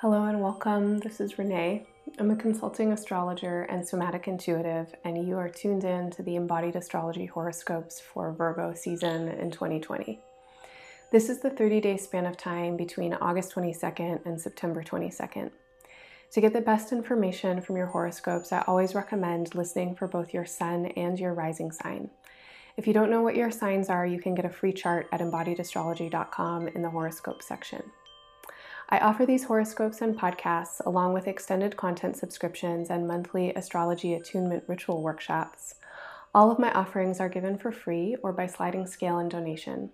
Hello and welcome. This is Renee. I'm a consulting astrologer and somatic intuitive, and you are tuned in to the embodied astrology horoscopes for Virgo season in 2020. This is the 30 day span of time between August 22nd and September 22nd. To get the best information from your horoscopes, I always recommend listening for both your sun and your rising sign. If you don't know what your signs are, you can get a free chart at embodiedastrology.com in the horoscope section. I offer these horoscopes and podcasts along with extended content subscriptions and monthly astrology attunement ritual workshops. All of my offerings are given for free or by sliding scale and donation.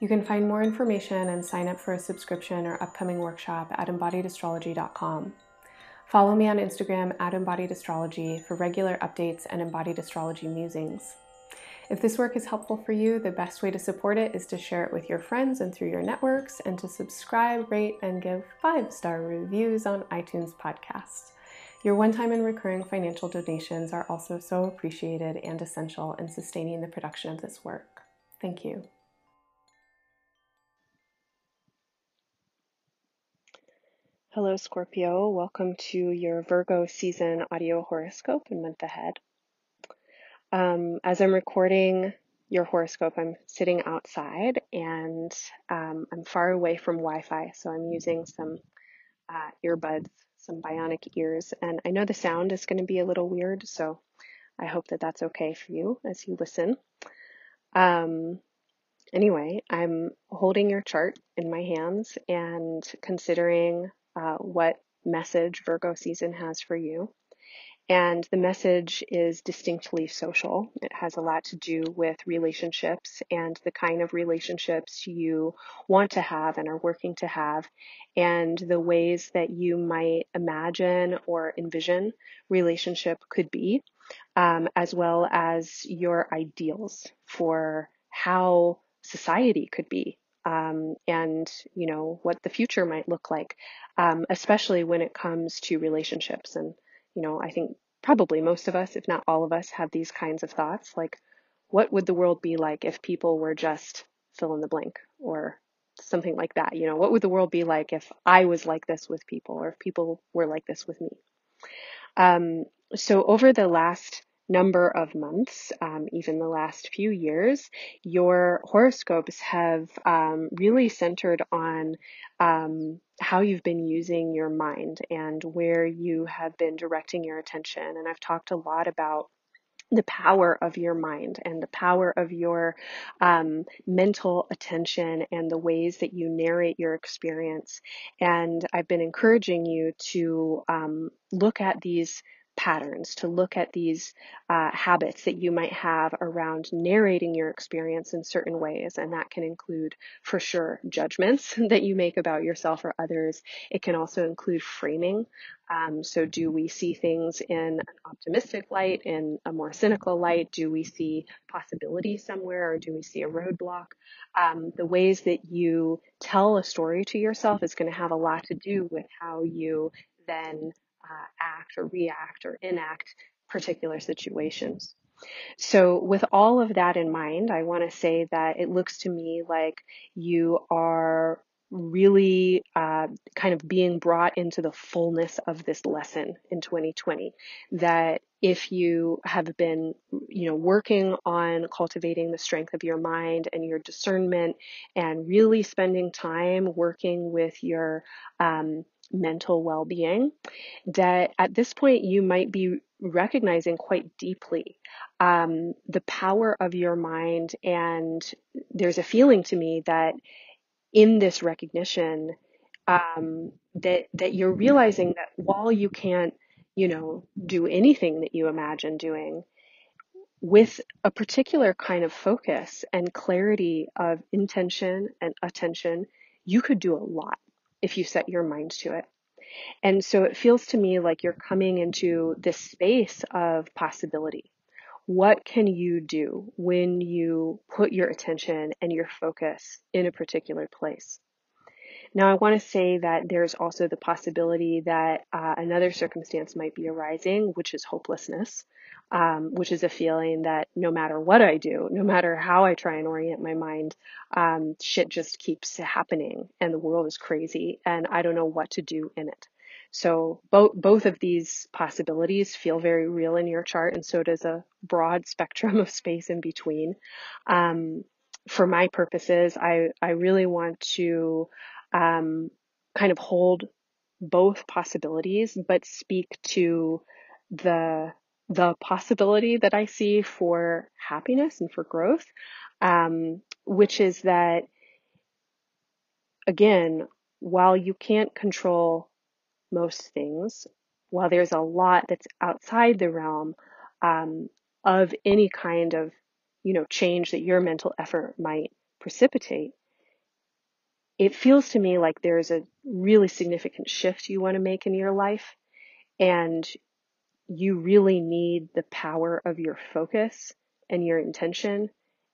You can find more information and sign up for a subscription or upcoming workshop at embodiedastrology.com. Follow me on Instagram at embodiedastrology for regular updates and embodied astrology musings. If this work is helpful for you, the best way to support it is to share it with your friends and through your networks, and to subscribe, rate, and give five star reviews on iTunes podcasts. Your one time and recurring financial donations are also so appreciated and essential in sustaining the production of this work. Thank you. Hello, Scorpio. Welcome to your Virgo season audio horoscope and month ahead. Um, as I'm recording your horoscope, I'm sitting outside and um, I'm far away from Wi Fi, so I'm using some uh, earbuds, some bionic ears, and I know the sound is going to be a little weird, so I hope that that's okay for you as you listen. Um, anyway, I'm holding your chart in my hands and considering uh, what message Virgo season has for you. And the message is distinctly social. It has a lot to do with relationships and the kind of relationships you want to have and are working to have, and the ways that you might imagine or envision relationship could be, um, as well as your ideals for how society could be um, and you know what the future might look like, um, especially when it comes to relationships and you know, I think probably most of us, if not all of us, have these kinds of thoughts like, what would the world be like if people were just fill in the blank or something like that? You know, what would the world be like if I was like this with people or if people were like this with me? Um, so over the last number of months, um, even the last few years, your horoscopes have um, really centered on um, how you've been using your mind and where you have been directing your attention. And I've talked a lot about the power of your mind and the power of your um, mental attention and the ways that you narrate your experience. And I've been encouraging you to um, look at these patterns, to look at these uh, habits that you might have around narrating your experience in certain ways. And that can include, for sure, judgments that you make about yourself or others. It can also include framing. Um, so, do we see things in an optimistic light, in a more cynical light? Do we see possibility somewhere, or do we see a roadblock? Um, the ways that you tell a story to yourself is going to have a lot to do with how you then uh, act or react or enact particular situations. So, with all of that in mind, I want to say that it looks to me like you are really uh, kind of being brought into the fullness of this lesson in 2020. That if you have been, you know, working on cultivating the strength of your mind and your discernment, and really spending time working with your um, mental well being, that at this point you might be recognizing quite deeply um, the power of your mind. And there's a feeling to me that in this recognition, um, that that you're realizing that while you can't, you know, do anything that you imagine doing, with a particular kind of focus and clarity of intention and attention, you could do a lot if you set your mind to it. And so it feels to me like you're coming into this space of possibility. What can you do when you put your attention and your focus in a particular place? Now, I want to say that there's also the possibility that uh, another circumstance might be arising, which is hopelessness, um, which is a feeling that no matter what I do, no matter how I try and orient my mind, um, shit just keeps happening and the world is crazy and I don't know what to do in it. So both both of these possibilities feel very real in your chart, and so does a broad spectrum of space in between. Um, for my purposes, I I really want to um, kind of hold both possibilities, but speak to the the possibility that I see for happiness and for growth, um, which is that again, while you can't control most things, while there's a lot that's outside the realm um, of any kind of you know change that your mental effort might precipitate it feels to me like there's a really significant shift you want to make in your life. And you really need the power of your focus and your intention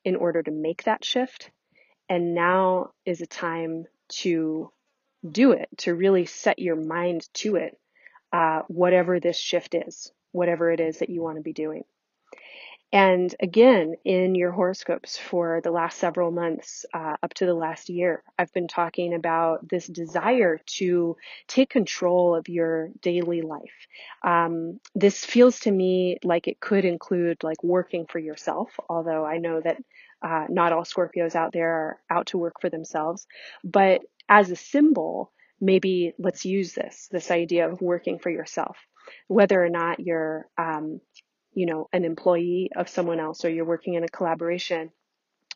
in order to make that shift. And now is a time to do it, to really set your mind to it, uh, whatever this shift is, whatever it is that you want to be doing. And again, in your horoscopes for the last several months, uh, up to the last year, I've been talking about this desire to take control of your daily life. Um, this feels to me like it could include like working for yourself, although I know that uh, not all Scorpios out there are out to work for themselves. But as a symbol, maybe let's use this, this idea of working for yourself. Whether or not you're um, you know, an employee of someone else or you're working in a collaboration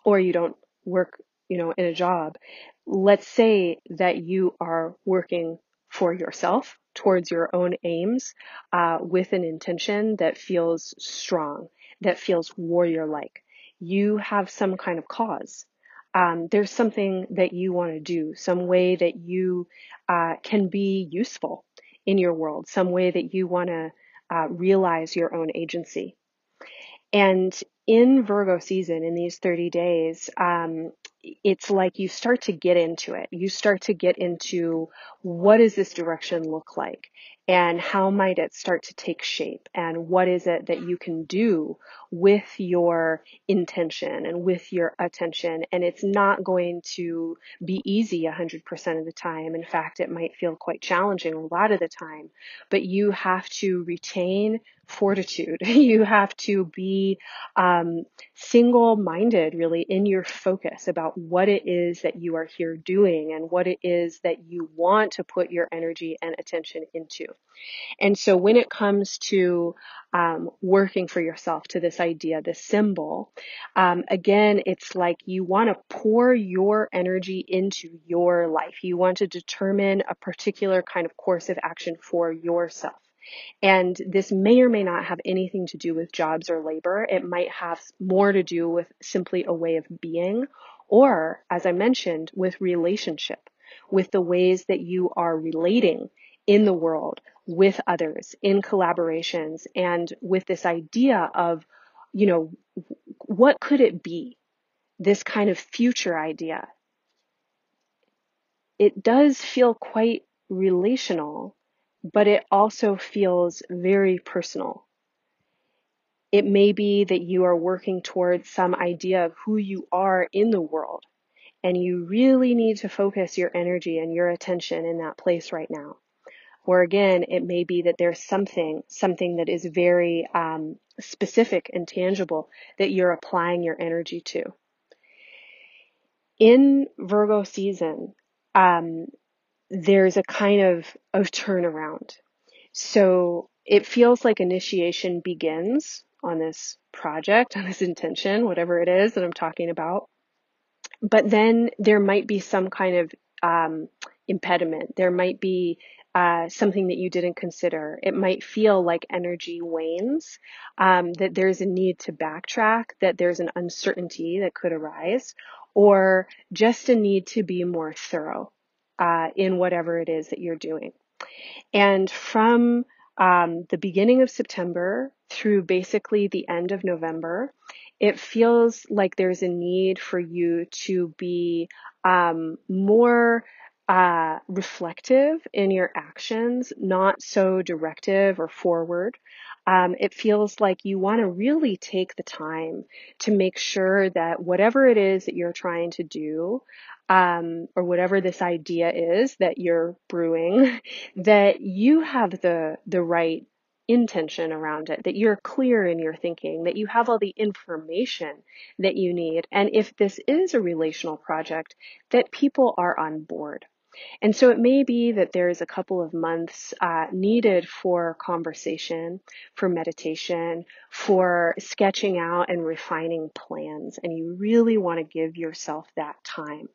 or you don't work, you know, in a job. Let's say that you are working for yourself towards your own aims uh, with an intention that feels strong, that feels warrior like. You have some kind of cause. Um, there's something that you want to do, some way that you uh, can be useful in your world, some way that you want to uh, realize your own agency. And in Virgo season, in these 30 days, um, it's like you start to get into it. You start to get into what does this direction look like? And how might it start to take shape? And what is it that you can do with your intention and with your attention? And it's not going to be easy 100% of the time. In fact, it might feel quite challenging a lot of the time, but you have to retain fortitude. You have to be um, single minded, really, in your focus about what it is that you are here doing and what it is that you want to put your energy and attention into. And so when it comes to um, working for yourself, to this idea, this symbol, um, again, it's like you want to pour your energy into your life. You want to determine a particular kind of course of action for yourself. And this may or may not have anything to do with jobs or labor. It might have more to do with simply a way of being, or, as I mentioned, with relationship, with the ways that you are relating in the world with others, in collaborations, and with this idea of, you know, what could it be? This kind of future idea. It does feel quite relational but it also feels very personal. It may be that you are working towards some idea of who you are in the world, and you really need to focus your energy and your attention in that place right now. Or again, it may be that there's something, something that is very um, specific and tangible that you're applying your energy to. In Virgo season, um, there's a kind of, of turnaround. So it feels like initiation begins on this project, on this intention, whatever it is that I'm talking about. But then there might be some kind of um, impediment. There might be uh, something that you didn't consider. It might feel like energy wanes, um, that there's a need to backtrack, that there's an uncertainty that could arise, or just a need to be more thorough uh, in whatever it is that you're doing. And from um, the beginning of September through basically the end of November, it feels like there's a need for you to be um, more uh, reflective in your actions, not so directive or forward. Um, it feels like you want to really take the time to make sure that whatever it is that you're trying to do, um, or whatever this idea is that you're brewing, that you have the the right intention around it, that you're clear in your thinking, that you have all the information that you need. And if this is a relational project, that people are on board. And so it may be that there's a couple of months uh, needed for conversation, for meditation, for sketching out and refining plans. And you really want to give yourself that time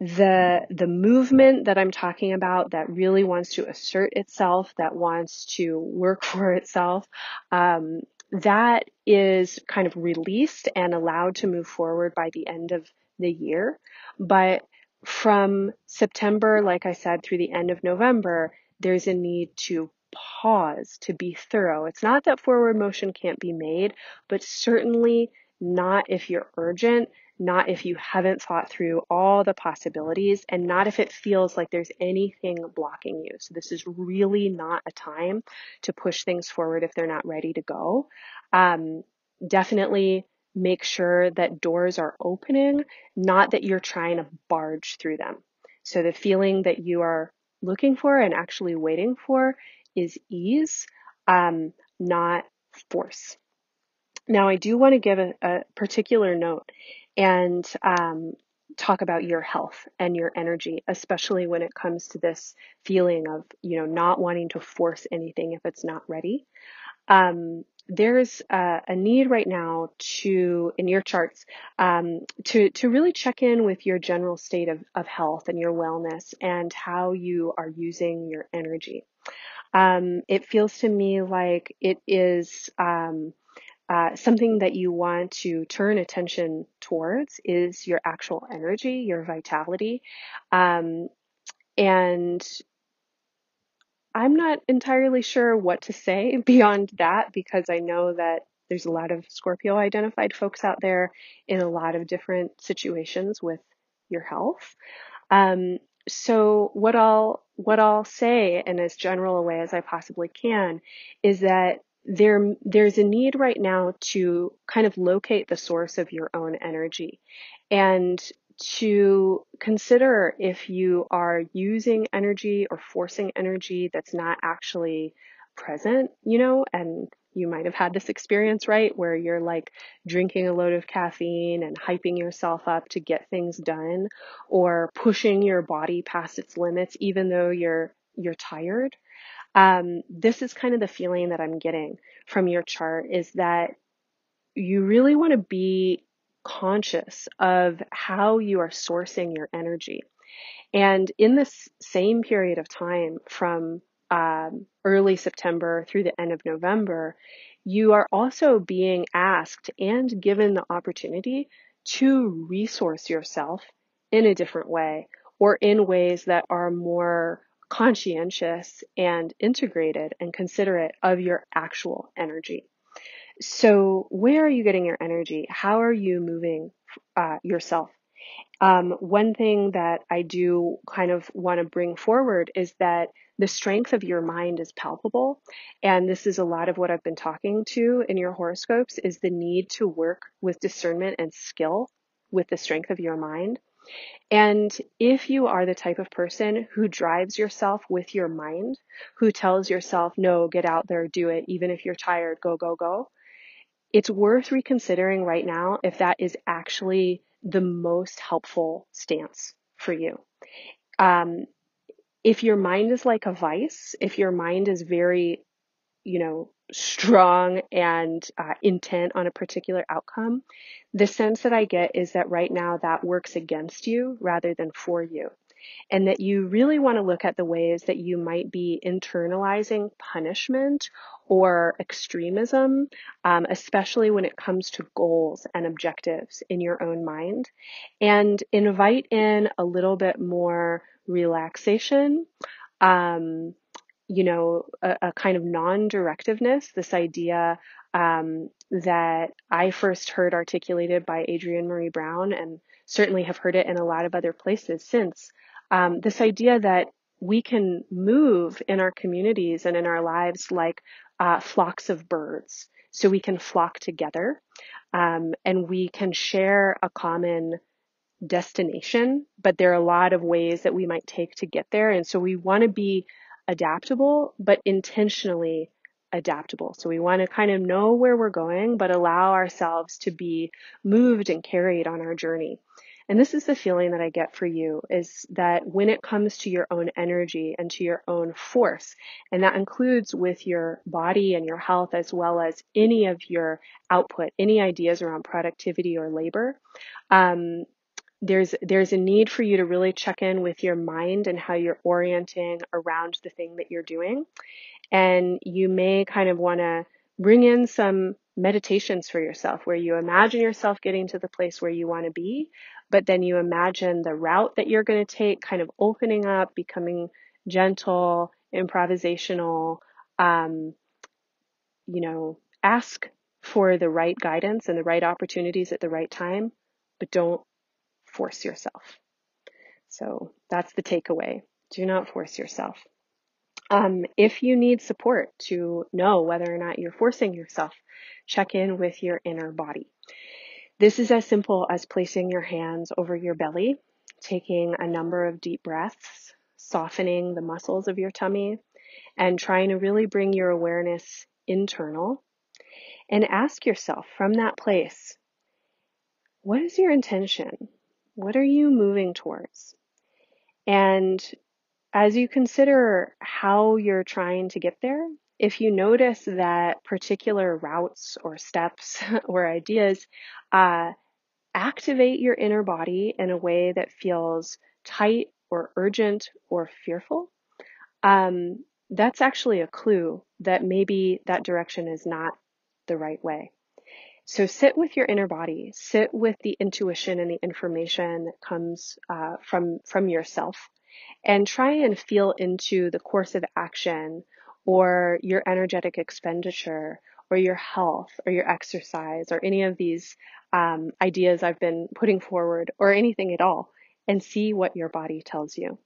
the the movement that I'm talking about that really wants to assert itself, that wants to work for itself, um, that is kind of released and allowed to move forward by the end of the year. But from September, like I said, through the end of November, there's a need to pause, to be thorough. It's not that forward motion can't be made, but certainly not if you're urgent not if you haven't thought through all the possibilities, and not if it feels like there's anything blocking you. So, this is really not a time to push things forward if they're not ready to go. Um, definitely make sure that doors are opening, not that you're trying to barge through them. So, the feeling that you are looking for and actually waiting for is ease, um, not force. Now, I do want to give a, a particular note and um, talk about your health and your energy, especially when it comes to this feeling of, you know, not wanting to force anything if it's not ready. Um, there's a, a, need right now to, in your charts, um, to, to really check in with your general state of, of health and your wellness and how you are using your energy. Um, it feels to me like it is, um, uh, something that you want to turn attention towards is your actual energy, your vitality. Um, and I'm not entirely sure what to say beyond that because I know that there's a lot of Scorpio identified folks out there in a lot of different situations with your health. Um, so what I'll what I'll say in as general a way as I possibly can is that there there's a need right now to kind of locate the source of your own energy and to consider if you are using energy or forcing energy that's not actually present, you know, and you might have had this experience, right, where you're like drinking a load of caffeine and hyping yourself up to get things done or pushing your body past its limits even though you're you're tired. Um, this is kind of the feeling that I'm getting from your chart is that you really want to be conscious of how you are sourcing your energy. And in this same period of time from um, early September through the end of November, you are also being asked and given the opportunity to resource yourself in a different way or in ways that are more conscientious and integrated and considerate of your actual energy. So, where are you getting your energy? How are you moving uh, yourself? Um, one thing that I do kind of want to bring forward is that the strength of your mind is palpable. And this is a lot of what I've been talking to in your horoscopes is the need to work with discernment and skill with the strength of your mind. And if you are the type of person who drives yourself with your mind, who tells yourself, no, get out there, do it, even if you're tired, go, go, go, it's worth reconsidering right now if that is actually the most helpful stance for you. Um, if your mind is like a vice, if your mind is very, you know, strong and uh, intent on a particular outcome, the sense that I get is that right now that works against you rather than for you. and that you really want to look at the ways that you might be internalizing punishment or extremism, um, especially when it comes to goals and objectives in your own mind, and invite in a little bit more relaxation. Um, you know, a, a, kind of non directiveness, this idea um, that I first heard articulated by Adrienne Maree Brown and certainly have heard it in a lot of other places since. Um, this idea that we can move in our communities and in our lives like uh, flocks of birds. So we can flock together um, and we can share a common destination, but there are a lot of ways that we might take to get there. And so we want to be adaptable, but intentionally adaptable. So we want to kind of know where we're going, but allow ourselves to be moved and carried on our journey. And this is the feeling that I get for you is that when it comes to your own energy and to your own force, and that includes with your body and your health as well as any of your output, any ideas around productivity or labor, um, there's there's a need for you to really check in with your mind and how you're orienting around the thing that you're doing. And you may kind of want to bring in some meditations for yourself where you imagine yourself getting to the place where you want to be, but then you imagine the route that you're going to take kind of opening up, becoming gentle, improvisational, um, you know, ask for the right guidance and the right opportunities at the right time, but don't force yourself. So that's the takeaway. Do not force yourself. Um, if you need support to know whether or not you're forcing yourself, check in with your inner body. This is as simple as placing your hands over your belly, taking a number of deep breaths, softening the muscles of your tummy, and trying to really bring your awareness internal. And ask yourself from that place, what is your intention? What are you moving towards? And as you consider how you're trying to get there, if you notice that particular routes or steps or ideas uh, activate your inner body in a way that feels tight or urgent or fearful, um, that's actually a clue that maybe that direction is not the right way. So sit with your inner body, sit with the intuition and the information that comes uh, from from yourself and try and feel into the course of action or your energetic expenditure or your health or your exercise or any of these um, ideas I've been putting forward or anything at all and see what your body tells you.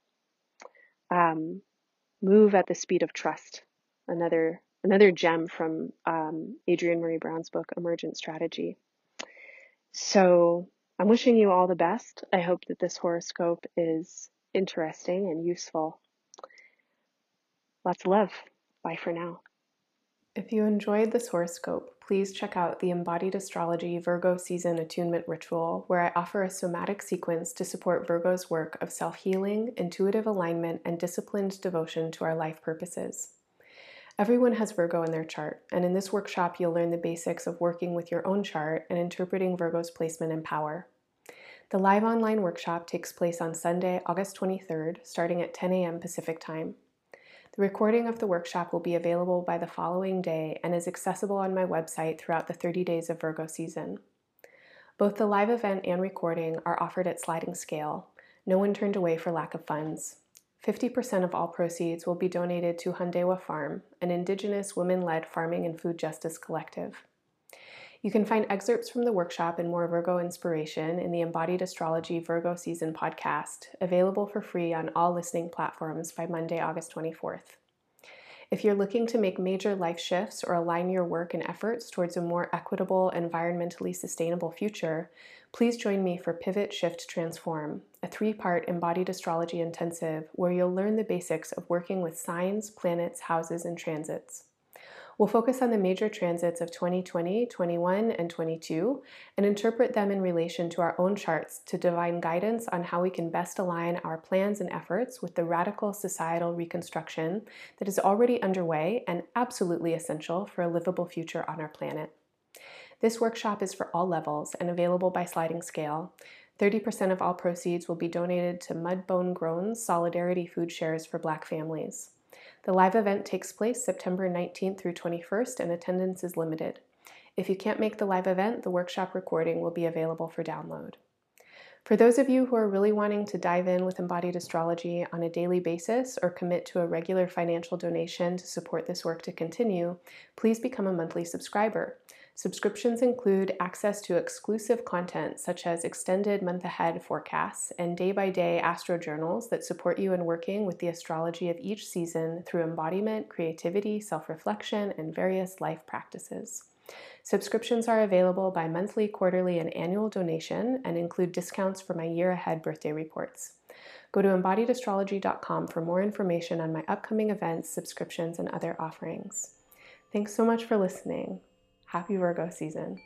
Um, move at the speed of trust. Another another gem from um, Adrienne Maree Brown's book, Emergent Strategy. So I'm wishing you all the best. I hope that this horoscope is interesting and useful. Lots of love. Bye for now. If you enjoyed this horoscope, please check out the Embodied Astrology Virgo Season Attunement Ritual, where I offer a somatic sequence to support Virgo's work of self healing, intuitive alignment, and disciplined devotion to our life purposes. Everyone has Virgo in their chart, and in this workshop, you'll learn the basics of working with your own chart and interpreting Virgo's placement and power. The live online workshop takes place on Sunday, August 23rd, starting at 10 a.m. Pacific Time. The recording of the workshop will be available by the following day and is accessible on my website throughout the 30 days of Virgo season. Both the live event and recording are offered at sliding scale. No one turned away for lack of funds. 50% of all proceeds will be donated to Hundewa Farm, an indigenous women led farming and food justice collective. You can find excerpts from the workshop and more Virgo inspiration in the Embodied Astrology Virgo Season podcast, available for free on all listening platforms by Monday, August 24th. If you're looking to make major life shifts or align your work and efforts towards a more equitable, environmentally sustainable future, please join me for Pivot Shift Transform, a three part embodied astrology intensive where you'll learn the basics of working with signs, planets, houses, and transits. We'll focus on the major transits of 2020, 21, and 22 and interpret them in relation to our own charts to divine guidance on how we can best align our plans and efforts with the radical societal reconstruction that is already underway and absolutely essential for a livable future on our planet. This workshop is for all levels and available by sliding scale. 30% of all proceeds will be donated to Mudbone Grown's Solidarity Food Shares for Black families. The live event takes place September 19th through 21st, and attendance is limited. If you can't make the live event, the workshop recording will be available for download. For those of you who are really wanting to dive in with embodied astrology on a daily basis or commit to a regular financial donation to support this work to continue, please become a monthly subscriber. Subscriptions include access to exclusive content such as extended month ahead forecasts and day by day astro journals that support you in working with the astrology of each season through embodiment, creativity, self reflection, and various life practices. Subscriptions are available by monthly, quarterly, and annual donation and include discounts for my year ahead birthday reports. Go to embodiedastrology.com for more information on my upcoming events, subscriptions, and other offerings. Thanks so much for listening. Happy Virgo season.